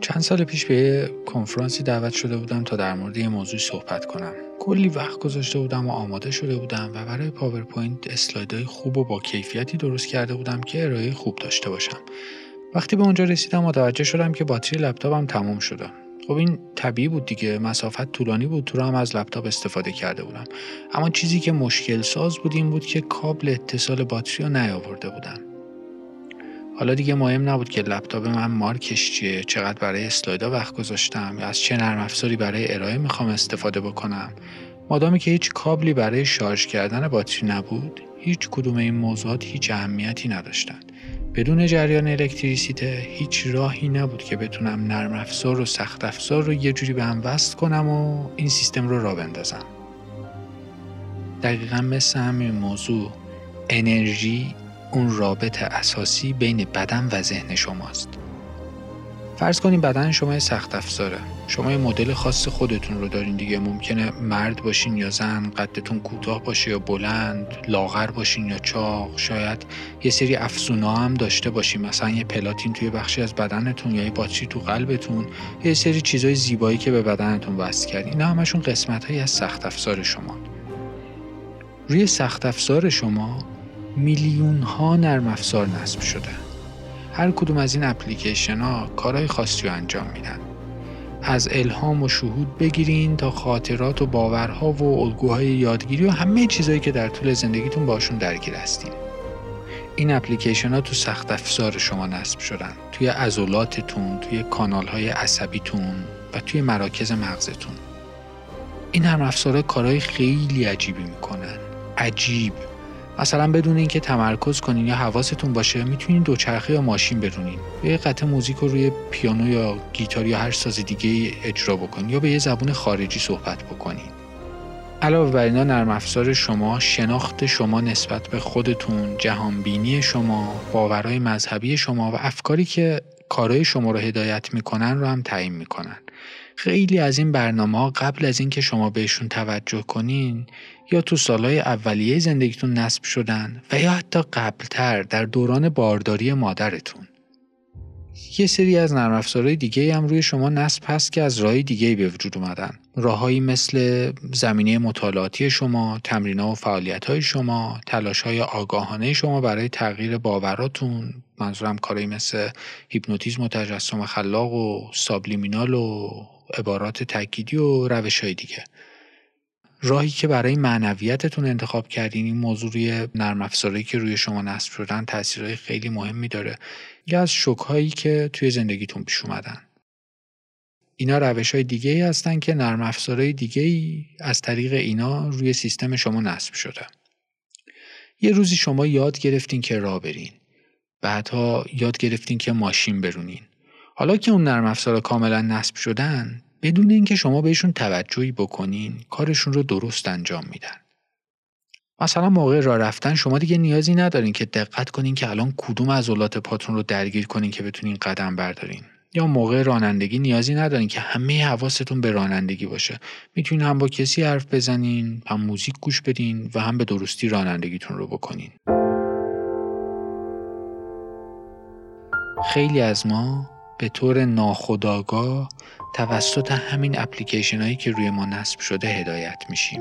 چند سال پیش به یه کنفرانسی دعوت شده بودم تا در مورد یه موضوع صحبت کنم. کلی وقت گذاشته بودم و آماده شده بودم و برای پاورپوینت اسلایدهای خوب و با کیفیتی درست کرده بودم که ارائه خوب داشته باشم. وقتی به اونجا رسیدم متوجه شدم که باتری لپتاپم تموم شده. خب این طبیعی بود دیگه مسافت طولانی بود تو راه هم از لپتاپ استفاده کرده بودم. اما چیزی که مشکل ساز بود این بود که کابل اتصال باتری رو نیاورده بودم. حالا دیگه مهم نبود که لپتاپ من مارکش چیه چقدر برای اسلایدا وقت گذاشتم یا از چه نرم افزاری برای ارائه می‌خوام استفاده بکنم. مادامی که هیچ کابلی برای شارژ کردن باتری نبود هیچ کدوم این موضوعات هیچ اهمیتی نداشتند. بدون جریان الکتریسیته هیچ راهی نبود که بتونم نرم افزار و سخت افزار رو یه جوری به هم وصل کنم و این سیستم رو را بندازم. دقیقا مثل همین موضوع انرژی اون رابط اساسی بین بدن و ذهن شماست. فرض کنیم بدن شما سخت افزاره. شما یه مدل خاص خودتون رو دارین دیگه. ممکنه مرد باشین یا زن قدتون کوتاه باشه یا بلند لاغر باشین یا چاق. شاید یه سری افزونا هم داشته باشین مثلا یه پلاتین توی بخشی از بدنتون یا یه باتری تو قلبتون. یه سری چیزای زیبایی که به بدنتون وصل کرد اینا همشون قسمت از سخت افزار شما. روی سخت افزار شما میلیون ها نرم افزار نصب شده. هر کدوم از این اپلیکیشن ها کارهای خاصی رو انجام میدن. از الهام و شهود بگیرین تا خاطرات و باورها و الگوهای یادگیری و همه چیزهایی که در طول زندگیتون باشون درگیر هستین. این اپلیکیشن ها تو سخت افزار شما نصب شدن. توی عضلاتتون توی کانال های عصبیتون و توی مراکز مغزتون. این نرم افزارها کارهای خیلی عجیبی می‌کنن. عجیب. مثلا بدون اینکه تمرکز کنین یا حواستون باشه می‌تونین دوچرخه یا ماشین برونین یا یه قطع موزیک رو روی پیانو یا گیتار یا هر ساز دیگه اجرا بکنین یا به یه زبون خارجی صحبت بکنین. علاوه بر اینا نرم افزار شما شناخت شما نسبت به خودتون جهانبینی شما باورهای مذهبی شما و افکاری که کارهای شما رو هدایت می‌کنن رو هم تعیین می‌کنن. خیلی از این برنامه ها قبل از اینکه شما بهشون توجه کنین یا تو سالهای اولیه زندگیتون نصب شدن و یا حتی قبلتر در دوران بارداری مادرتون. یه سری از نرم افزارهای دیگه هم روی شما نصب هست که از راهی دیگه به وجود اومدن. راههایی مثل زمینه مطالعاتی شما تمرینها و فعالیت های شما تلاش های آگاهانه شما برای تغییر باوراتون منظورم کارهایی مثل هیپنوتیزم و تجسم خلاق و سابلیمینال و عبارات تأکیدی و روش های دیگه. راهی که برای معنویتتون انتخاب کردین این موضوع روی نرم افزارهایی که روی شما نصب شدن تاثیرهای خیلی مهمی داره یا از شوکهایی که توی زندگیتون پیش اومدن؟ اینا روش های دیگه ای هستن که نرم افزارهای دیگه ای از طریق اینا روی سیستم شما نصب شده. یه روزی شما یاد گرفتین که راه برین. بعدها یاد گرفتین که ماشین برونین. حالا که اون نرم افزارها کاملا نصب شدن بدون اینکه شما بهشون توجهی بکنین کارشون رو درست انجام میدن. مثلا موقع راه رفتن شما دیگه نیازی ندارین که دقت کنین که الان کدوم عضلات پاتون رو درگیر کنین که بتونین قدم بردارین. یا موقع رانندگی نیازی ندارین که همه حواستون به رانندگی باشه. می‌تونین هم با کسی حرف بزنین هم موزیک گوش بدین و هم به درستی رانندگیتون رو بکنین. خیلی از ما به طور ناخودآگاه توسط همین اپلیکیشن هایی که روی ما نصب شده هدایت میشیم.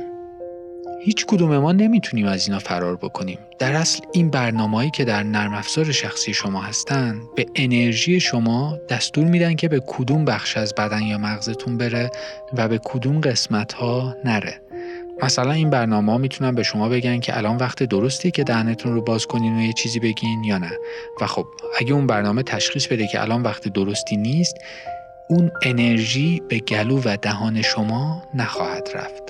هیچ کدوم ما نمی‌تونیم از اینا فرار بکنیم. در اصل این برنامه‌ای که در نرم افزار شخصی شما هستن به انرژی شما دستور میدن که به کدوم بخش از بدن یا مغزتون بره و به کدوم قسمت ها نره. مثلا این برنامه ها می‌تونن به شما بگن که الان وقت درستی که دهنتون رو باز کنین و یه چیزی بگین یا نه. و خب اگه اون برنامه تشخیص بده که الان وقت درستی نیست اون انرژی به گلو و دهان شما نخواهد رفت.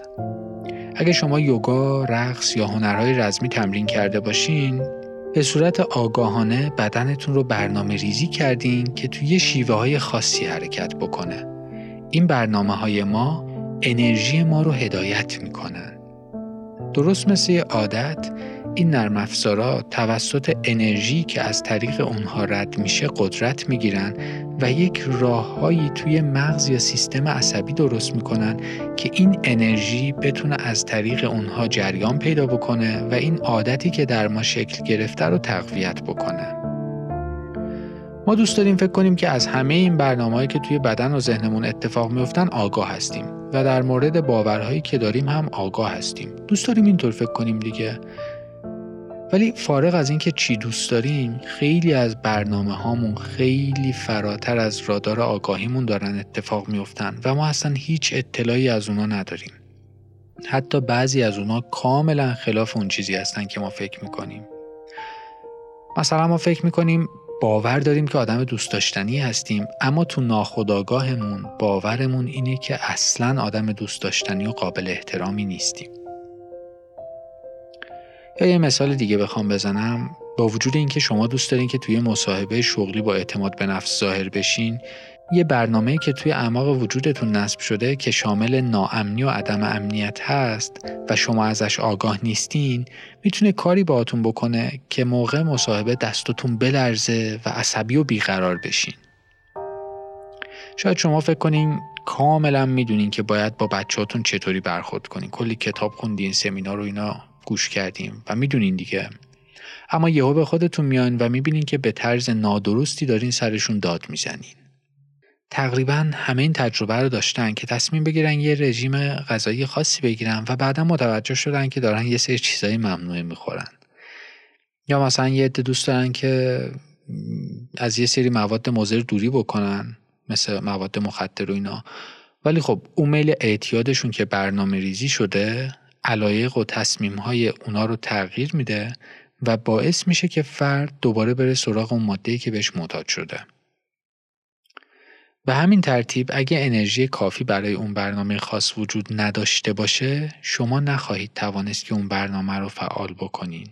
اگه شما یوگا، رقص یا هنرهای رزمی تمرین کرده باشین به صورت آگاهانه بدنتون رو برنامه ریزی کردین که توی شیوه های خاصی حرکت بکنه. این برنامه های ما انرژی ما رو هدایت می‌کنن درست مثل عادت این نرم افزارا توسط انرژی که از طریق اونها رد میشه قدرت می‌گیرن و یک راههایی توی مغز یا سیستم عصبی درست می‌کنن که این انرژی بتونه از طریق اونها جریان پیدا بکنه و این عادتی که در ما شکل گرفته رو تقویت بکنه. ما دوست داریم فکر کنیم که از همه این برنامه‌ای که توی بدن و ذهنمون اتفاق میفتن آگاه هستیم. و در مورد باورهایی که داریم هم آگاه هستیم. دوست داریم اینطور فکر کنیم دیگه. ولی فارغ از اینکه چی دوست داریم خیلی از برنامه هامون خیلی فراتر از رادار آگاهیمون دارن اتفاق میفتن و ما اصلا هیچ اطلاعی از اونا نداریم. حتی بعضی از اونا کاملا خلاف اون چیزی هستن که ما فکر می‌کنیم. مثلا ما فکر می‌کنیم باور داریم که آدم دوست داشتنی هستیم اما تو ناخودآگاهمون باورمون اینه که اصلا آدم دوست داشتنی و قابل احترامی نیستیم. یا یه مثال دیگه بخوام بزنم. با وجود اینکه شما دوست دارین که توی مصاحبه شغلی با اعتماد به نفس ظاهر بشین یه برنامه که توی اعماق وجودتون نصب شده که شامل ناامنی و عدم امنیت هست و شما ازش آگاه نیستین می‌تونه کاری باهاتون بکنه که موقع مصاحبه دستتون بلرزه و عصبی و بیقرار بشین. شاید شما فکر کنین کاملا می‌دونین که باید با بچهاتون چطوری برخورد کنین. کلی کتاب خوندین سمینار و اینا گوش کردیم و می‌دونین دیگه. اما یهو به خودتون میان و می‌بینین که به طرز نادرستی دارین سرشون داد می‌زنین. تقریبا همه این تجربه رو داشتن که تصمیم بگیرن یه رژیم غذایی خاصی بگیرن و بعدا متوجه شدن که دارن یه سری چیزای ممنوعه می‌خورن یا مثلا یه عده دوست دارن که از یه سری مواد مضر دوری بکنن مثل مواد مخدر و اینا ولی خب اون میل اعتیادشون که برنامه ریزی شده علایق و تصمیم های اونا رو تغییر میده و باعث میشه که فرد دوباره بره سراغ اون ماده که بهش معتاد شده. به همین ترتیب اگه انرژی کافی برای اون برنامه خاص وجود نداشته باشه شما نخواهید توانست که اون برنامه رو فعال بکنین.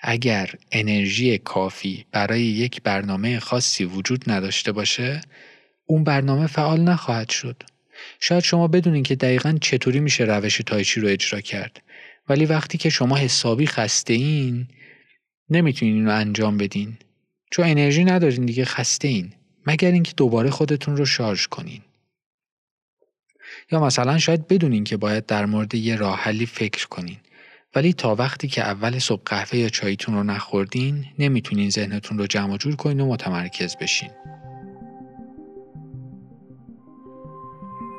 اگر انرژی کافی برای یک برنامه خاصی وجود نداشته باشه اون برنامه فعال نخواهد شد. شاید شما بدونین که دقیقا چطوری میشه روش تایچی رو اجرا کرد ولی وقتی که شما حسابی خسته این نمی‌تونین اینو انجام بدین چون انرژی ندارین دیگه خسته این مگر اینکه دوباره خودتون رو شارژ کنین. یا مثلا شاید بدونین که باید در مورد یه راه حلی فکر کنین. ولی تا وقتی که اول صبح قهوه یا چایتون رو نخوردین نمی‌تونین ذهنتون رو جمع جور کنین و متمرکز بشین.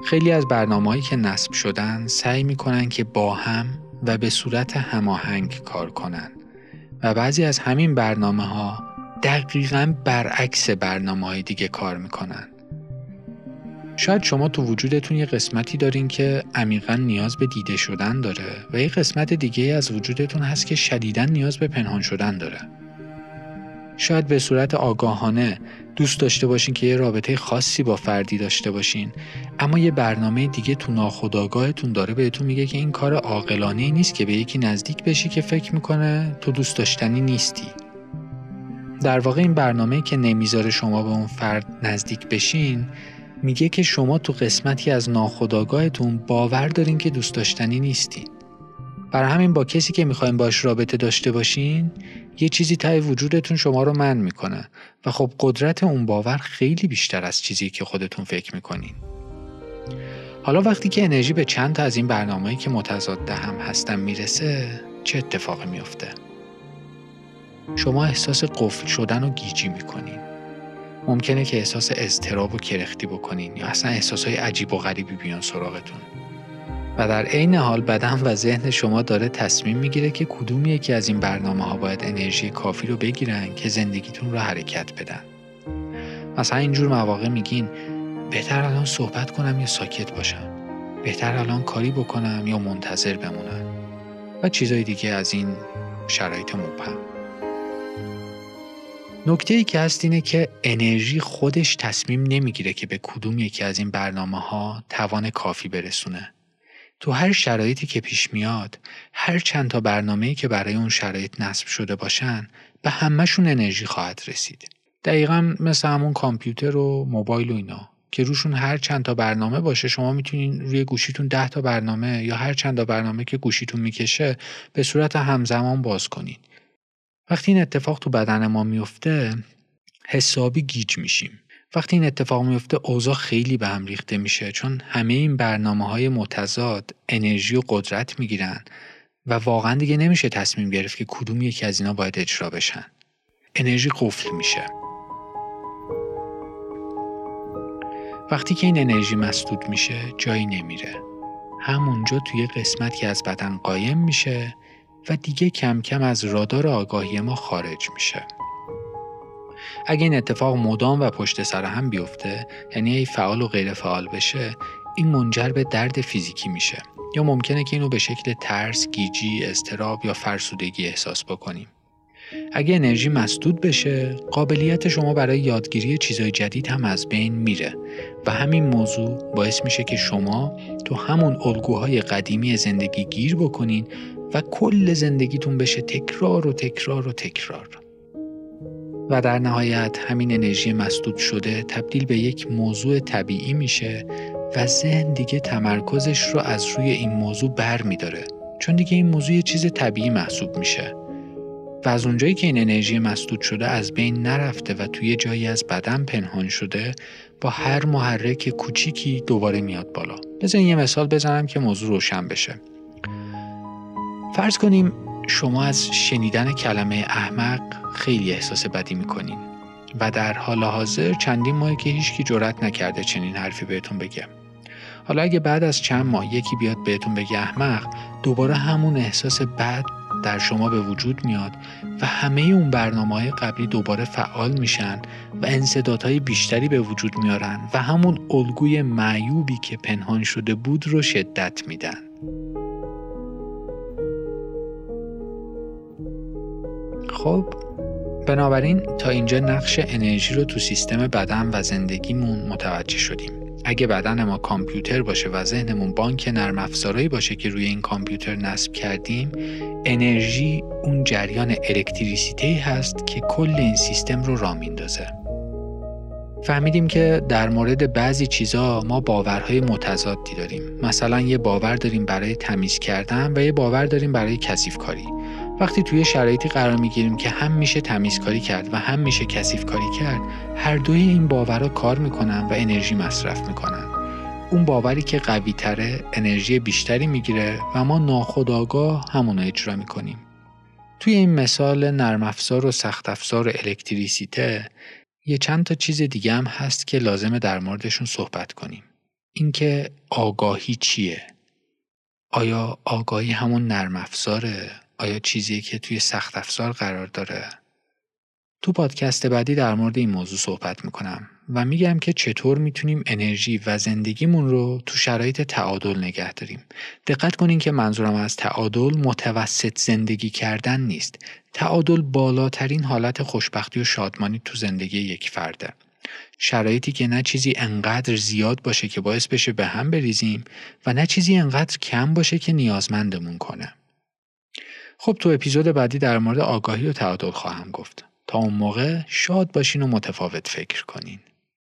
خیلی از برنامه‌هایی که نصب شدن سعی می‌کنن که با هم و به صورت هماهنگ کار کنن. و بعضی از همین برنامه ها دقیقا برعکس برنامه های دیگه کار می‌کنن. شاید شما تو وجودتون یه قسمتی دارین که عمیقا نیاز به دیده شدن داره و یه قسمت دیگه از وجودتون هست که شدیدا نیاز به پنهان شدن داره. شاید به صورت آگاهانه دوست داشته باشین که یه رابطه خاصی با فردی داشته باشین اما یه برنامه دیگه تو ناخودآگاهتون داره بهتون میگه که این کار عاقلانه نیست که به یکی نزدیک بشی که فکر می‌کنه تو دوست داشتنی نیستی. در واقع این برنامه که نمی‌ذاره شما به اون فرد نزدیک بشین میگه که شما تو قسمتی از ناخودآگاهتون باور دارین که دوست داشتنی نیستین. برای همین با کسی که می‌خوایم باش رابطه داشته باشین یه چیزی تای وجودتون شما رو من می‌کنه و خب قدرت اون باور خیلی بیشتر از چیزی که خودتون فکر می‌کنین. حالا وقتی که انرژی به چند تا از این برنامه‌ای که متضاد هم هستن می‌رسه چه اتفاقی میفته شما احساس قفل شدن و گیجی می‌کنین. ممکنه که احساس اضطراب و کرختی بکنین یا اصلا احساسهای عجیب و غریبی بیان سراغتون. و در عین حال بدن و ذهن شما داره تصمیم می‌گیره که کدوم یکی از این برنامه ها باید انرژی کافی رو بگیرن که زندگیتون رو حرکت بدن. مثلا اینجور مواقع میگین بهتر الان صحبت کنم یا ساکت باشم. بهتر الان کاری بکنم یا منتظر بمونم. و چیزای دیگه از این شرایط مبهم. نکته ای که هست اینه که انرژی خودش تصمیم نمی‌گیره که به کدوم یکی از این برنامه ها توان کافی برسونه. تو هر شرایطی که پیش میاد هر چند تا برنامه‌ای که برای اون شرایط نصب شده باشن به همهشون انرژی خواهد رسید. دقیقا مثل همون کامپیوتر و موبایل و اینا که روشون هر چند تا برنامه باشه شما می‌تونین روی گوشیتون ده تا برنامه یا هر چند تا برنامه که گوشیتون می‌کشه به صورت همزمان باز کنین. وقتی این اتفاق تو بدن ما میفته حسابی گیج میشیم. وقتی این اتفاق میفته اوضاع خیلی به هم ریخته میشه چون همه این برنامه های متضاد انرژی و قدرت می‌گیرن و واقعا دیگه نمیشه تصمیم گرفت که کدوم یکی از اینا باید اجرا بشن. انرژی قفل میشه. وقتی که این انرژی مسدود میشه جایی نمیره. همونجا توی قسمت که از بدن قایم میشه و دیگه کم کم از رادار آگاهی ما خارج میشه اگه این اتفاق مدام و پشت سر هم بیفته یعنی ای فعال و غیر فعال بشه این منجر به درد فیزیکی میشه یا ممکنه که اینو به شکل ترس، گیجی، استراب یا فرسودگی احساس بکنیم. اگه انرژی مسدود بشه، قابلیت شما برای یادگیری چیزای جدید هم از بین میره و همین موضوع باعث میشه که شما تو همون الگوهای قدیمی زندگی گیر بکنین و کل زندگیتون بشه تکرار و تکرار و تکرار. و در نهایت همین انرژی مسدود شده تبدیل به یک موضوع طبیعی میشه و ذهن دیگه تمرکزش رو از روی این موضوع بر میداره. چون دیگه این موضوع یه چیز طبیعی محسوب میشه. و از اونجایی که این انرژی مسدود شده از بین نرفته و توی جایی از بدن پنهان شده با هر محرک کوچیکی دوباره میاد بالا. بذارین یه مثال بزنم که موضوع روشن بشه. فرض کنیم شما از شنیدن کلمه احمق خیلی احساس بدی می‌کنین و در حال حاضر چندین ماهی که هیچکی جرأت نکرده چنین حرفی بهتون بگه. حالا اگه بعد از چند ماه یکی بیاد بهتون بگه احمق دوباره همون احساس بد در شما به وجود میاد و همه اون برنامه های قبلی دوباره فعال میشن و انصدادهای بیشتری به وجود میارن و همون الگوی معیوبی که پنهان شده بود رو شدت میدن. خب بنابراین تا اینجا نقش انرژی رو تو سیستم بدن و زندگیمون متوجه شدیم. اگه بدن ما کامپیوتر باشه و ذهنمون بانک نرم افزارهایی باشه که روی این کامپیوتر نصب کردیم انرژی اون جریان الکتریسیته هست که کل این سیستم رو را میندازه. فهمیدیم که در مورد بعضی چیزا ما باورهای متضادی داریم. مثلا یه باور داریم برای تمیز کردن و یه باور داریم برای کثیف کاری وقتی توی شرایطی قرار می‌گیریم که هم میشه تمیزکاری کرد و هم میشه کثیف کاری کرد هر دوی این باورها کار می‌کنن و انرژی مصرف می‌کنن. اون باوری که قوی تره انرژی بیشتری می‌گیره و ما ناخودآگاه همون اجرا می‌کنیم. توی این مثال نرم افزار و سخت افزار و الکتریسیته یه چند تا چیز دیگه هم هست که لازمه در موردشون صحبت کنیم. اینکه آگاهی چیه؟ آیا آگاهی همون نرم افزاره آیا چیزیه که توی سخت افزار قرار داره؟ تو پادکست بعدی در مورد این موضوع صحبت می‌کنم و میگم که چطور می‌تونیم انرژی و زندگیمون رو تو شرایط تعادل نگه داریم. دقت کنین که منظورم از تعادل متوسط زندگی کردن نیست. تعادل بالاترین حالت خوشبختی و شادمانی تو زندگی یک فرده. شرایطی که نه چیزی انقدر زیاد باشه که باعث بشه به هم بریزیم و نه چیزی انقدر کم باشه که نیازمندمون کنه. خب تو اپیزود بعدی در مورد آگاهی و تعادل خواهم گفت. تا اون موقع شاد باشین و متفاوت فکر کنین.